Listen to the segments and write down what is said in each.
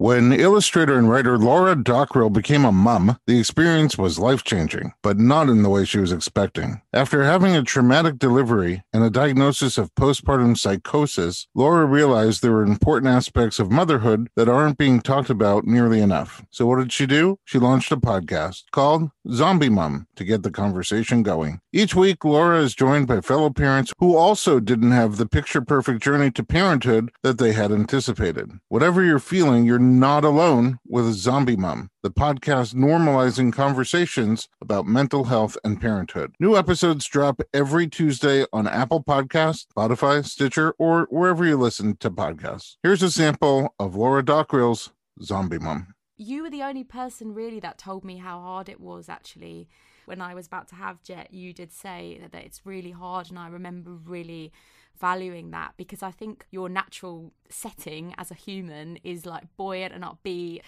When illustrator and writer Laura Dockrill became a mum, the experience was life changing, but not in the way she was expecting. After having a traumatic delivery and a diagnosis of postpartum psychosis, Laura realized there were important aspects of motherhood that aren't being talked about nearly enough. So, what did she do? She launched a podcast called Zombie Mum to get the conversation going. Each week, Laura is joined by fellow parents who also didn't have the picture perfect journey to parenthood that they had anticipated. Whatever you're feeling, you're not alone with Zombie Mum, the podcast normalizing conversations about mental health and parenthood. New episodes drop every Tuesday on Apple Podcasts, Spotify, Stitcher, or wherever you listen to podcasts. Here's a sample of Laura Dockrill's Zombie Mum. You were the only person really that told me how hard it was actually when I was about to have Jet, you did say that it's really hard, and I remember really valuing that because I think your natural setting as a human is like buoyant and upbeat.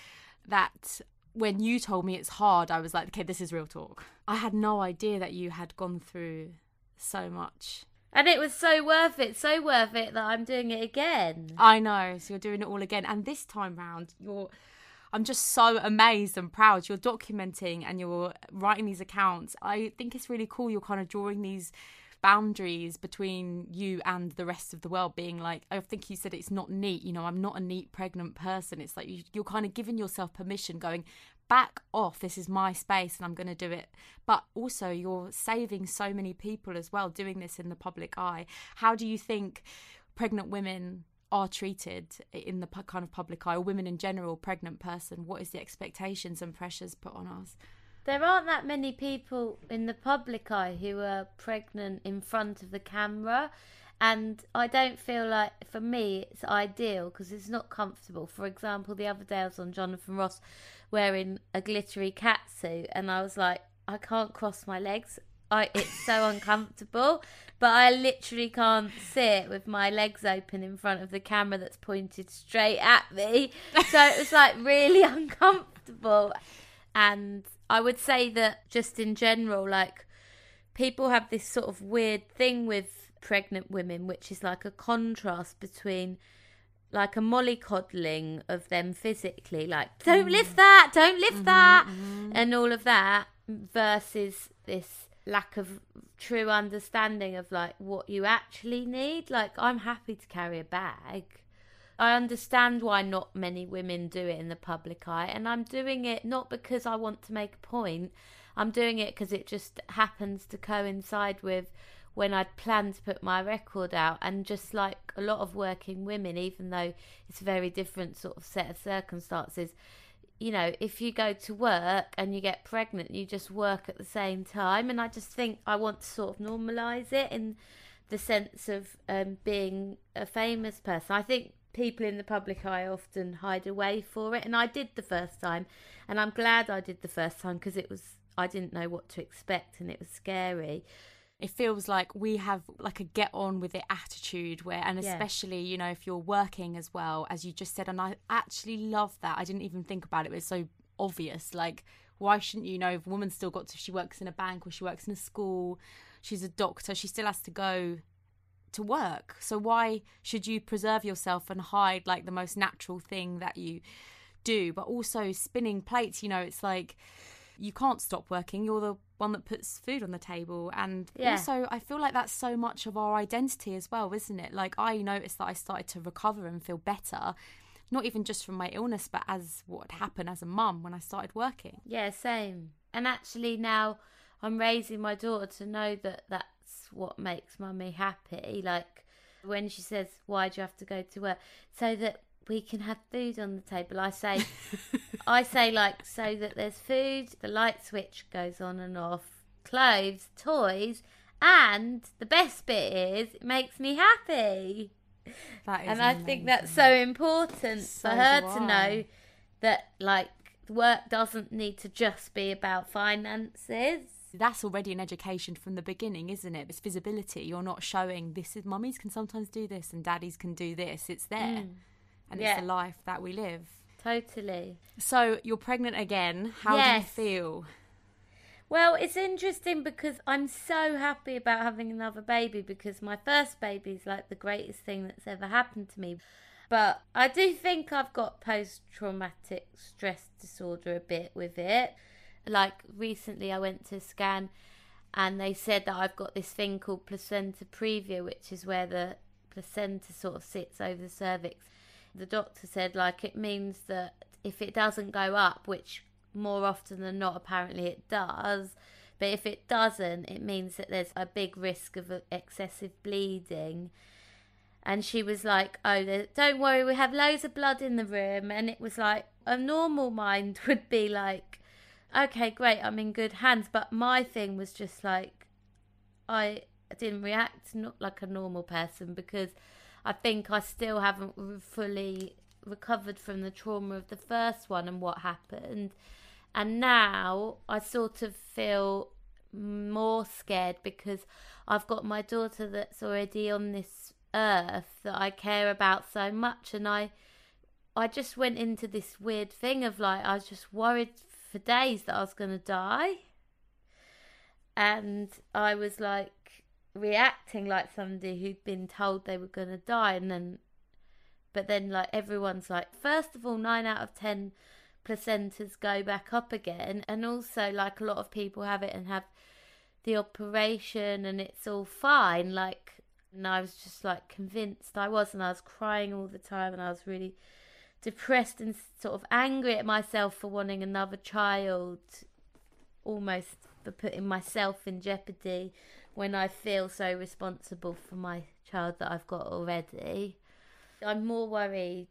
That when you told me it's hard, I was like, okay, this is real talk. I had no idea that you had gone through so much. And it was so worth it, so worth it that I'm doing it again. I know. So you're doing it all again. And this time round, you're. I'm just so amazed and proud. You're documenting and you're writing these accounts. I think it's really cool. You're kind of drawing these boundaries between you and the rest of the world being like i think you said it's not neat you know i'm not a neat pregnant person it's like you, you're kind of giving yourself permission going back off this is my space and i'm going to do it but also you're saving so many people as well doing this in the public eye how do you think pregnant women are treated in the kind of public eye or women in general pregnant person what is the expectations and pressures put on us there aren't that many people in the public eye who are pregnant in front of the camera. And I don't feel like, for me, it's ideal because it's not comfortable. For example, the other day I was on Jonathan Ross wearing a glittery cat suit, and I was like, I can't cross my legs. I, it's so uncomfortable, but I literally can't sit with my legs open in front of the camera that's pointed straight at me. So it was like really uncomfortable. And I would say that just in general, like people have this sort of weird thing with pregnant women, which is like a contrast between like a mollycoddling of them physically, like don't mm. lift that, don't lift mm-hmm, that, mm-hmm. and all of that, versus this lack of true understanding of like what you actually need. Like I'm happy to carry a bag. I understand why not many women do it in the public eye, and I'm doing it not because I want to make a point. I'm doing it because it just happens to coincide with when I'd planned to put my record out, and just like a lot of working women, even though it's a very different sort of set of circumstances, you know, if you go to work and you get pregnant, you just work at the same time. And I just think I want to sort of normalize it in the sense of um, being a famous person. I think people in the public eye often hide away for it and I did the first time and I'm glad I did the first time because it was I didn't know what to expect and it was scary it feels like we have like a get on with it attitude where and especially yeah. you know if you're working as well as you just said and I actually love that I didn't even think about it it was so obvious like why shouldn't you know if a woman still got to she works in a bank or she works in a school she's a doctor she still has to go to work. So why should you preserve yourself and hide like the most natural thing that you do? But also spinning plates, you know, it's like you can't stop working. You're the one that puts food on the table. And yeah. also, I feel like that's so much of our identity as well, isn't it? Like, I noticed that I started to recover and feel better, not even just from my illness, but as what happened as a mum when I started working. Yeah, same. And actually, now I'm raising my daughter to know that that's what makes mummy happy. Like when she says, Why do you have to go to work? So that we can have food on the table. I say, I say, like, so that there's food, the light switch goes on and off, clothes, toys, and the best bit is it makes me happy. That is and I think that's so important so for her to know that, like, work doesn't need to just be about finances that's already an education from the beginning, isn't it? It's visibility. You're not showing this is mummies can sometimes do this and daddies can do this. It's there. Mm. And yeah. it's the life that we live. Totally. So you're pregnant again. How yes. do you feel? Well, it's interesting because I'm so happy about having another baby because my first baby is like the greatest thing that's ever happened to me. But I do think I've got post traumatic stress disorder a bit with it. Like recently, I went to scan and they said that I've got this thing called placenta previa, which is where the placenta sort of sits over the cervix. The doctor said, like, it means that if it doesn't go up, which more often than not, apparently it does, but if it doesn't, it means that there's a big risk of excessive bleeding. And she was like, Oh, don't worry, we have loads of blood in the room. And it was like, a normal mind would be like, Okay, great, I'm in good hands. But my thing was just like, I didn't react not like a normal person because I think I still haven't fully recovered from the trauma of the first one and what happened. And now I sort of feel more scared because I've got my daughter that's already on this earth that I care about so much and I I just went into this weird thing of like I was just worried for days that I was going to die. And I was like reacting like somebody who'd been told they were going to die and then but then like everyone's like first of all 9 out of 10 placentas go back up again and also like a lot of people have it and have the operation and it's all fine like and I was just like convinced I was and I was crying all the time and I was really depressed and sort of angry at myself for wanting another child almost for putting myself in jeopardy when I feel so responsible for my child that I've got already. I'm more worried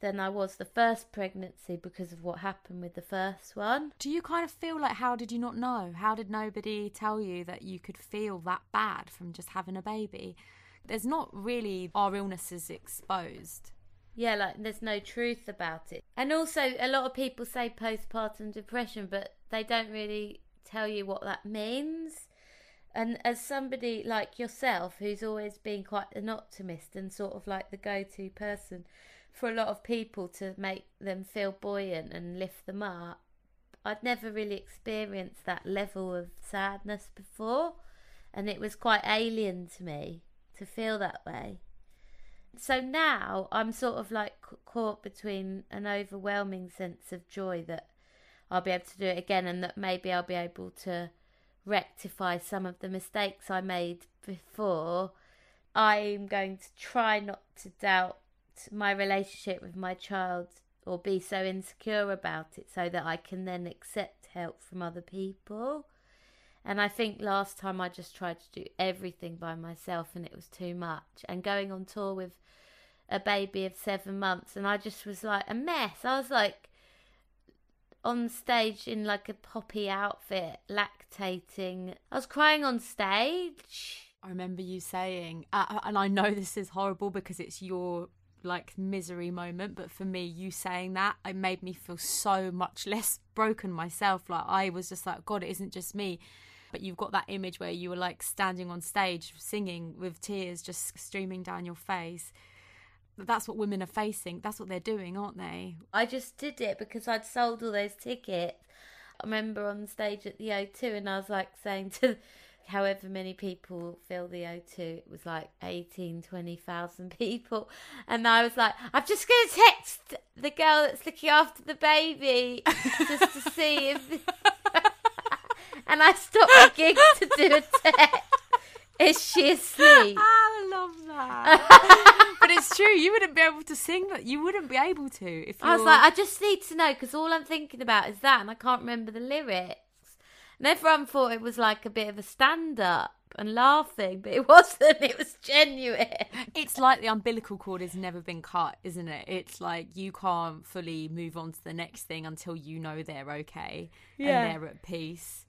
than I was the first pregnancy because of what happened with the first one. Do you kind of feel like how did you not know? How did nobody tell you that you could feel that bad from just having a baby? There's not really our illnesses exposed. Yeah, like there's no truth about it. And also, a lot of people say postpartum depression, but they don't really tell you what that means. And as somebody like yourself, who's always been quite an optimist and sort of like the go to person, for a lot of people to make them feel buoyant and lift them up. I'd never really experienced that level of sadness before, and it was quite alien to me to feel that way. So now I'm sort of like caught between an overwhelming sense of joy that I'll be able to do it again and that maybe I'll be able to rectify some of the mistakes I made before. I'm going to try not to doubt my relationship with my child or be so insecure about it so that I can then accept help from other people. And I think last time I just tried to do everything by myself and it was too much. And going on tour with a baby of seven months and I just was like a mess. I was like on stage in like a poppy outfit, lactating. I was crying on stage. I remember you saying, uh, and I know this is horrible because it's your like misery moment but for me you saying that it made me feel so much less broken myself like i was just like god it isn't just me but you've got that image where you were like standing on stage singing with tears just streaming down your face that's what women are facing that's what they're doing aren't they i just did it because i'd sold all those tickets i remember on stage at the o2 and i was like saying to however many people fill the O2. It was like 18, 20,000 people. And I was like, I'm just going to text the girl that's looking after the baby just to see if. and I stopped the gig to do a text. Is she asleep? I love that. It's true. You wouldn't be able to sing that. You wouldn't be able to if I was like, I just need to know because all I'm thinking about is that, and I can't remember the lyrics. And everyone thought it was like a bit of a stand up and laughing, but it wasn't. It was genuine. It's like the umbilical cord has never been cut, isn't it? It's like you can't fully move on to the next thing until you know they're okay yeah. and they're at peace.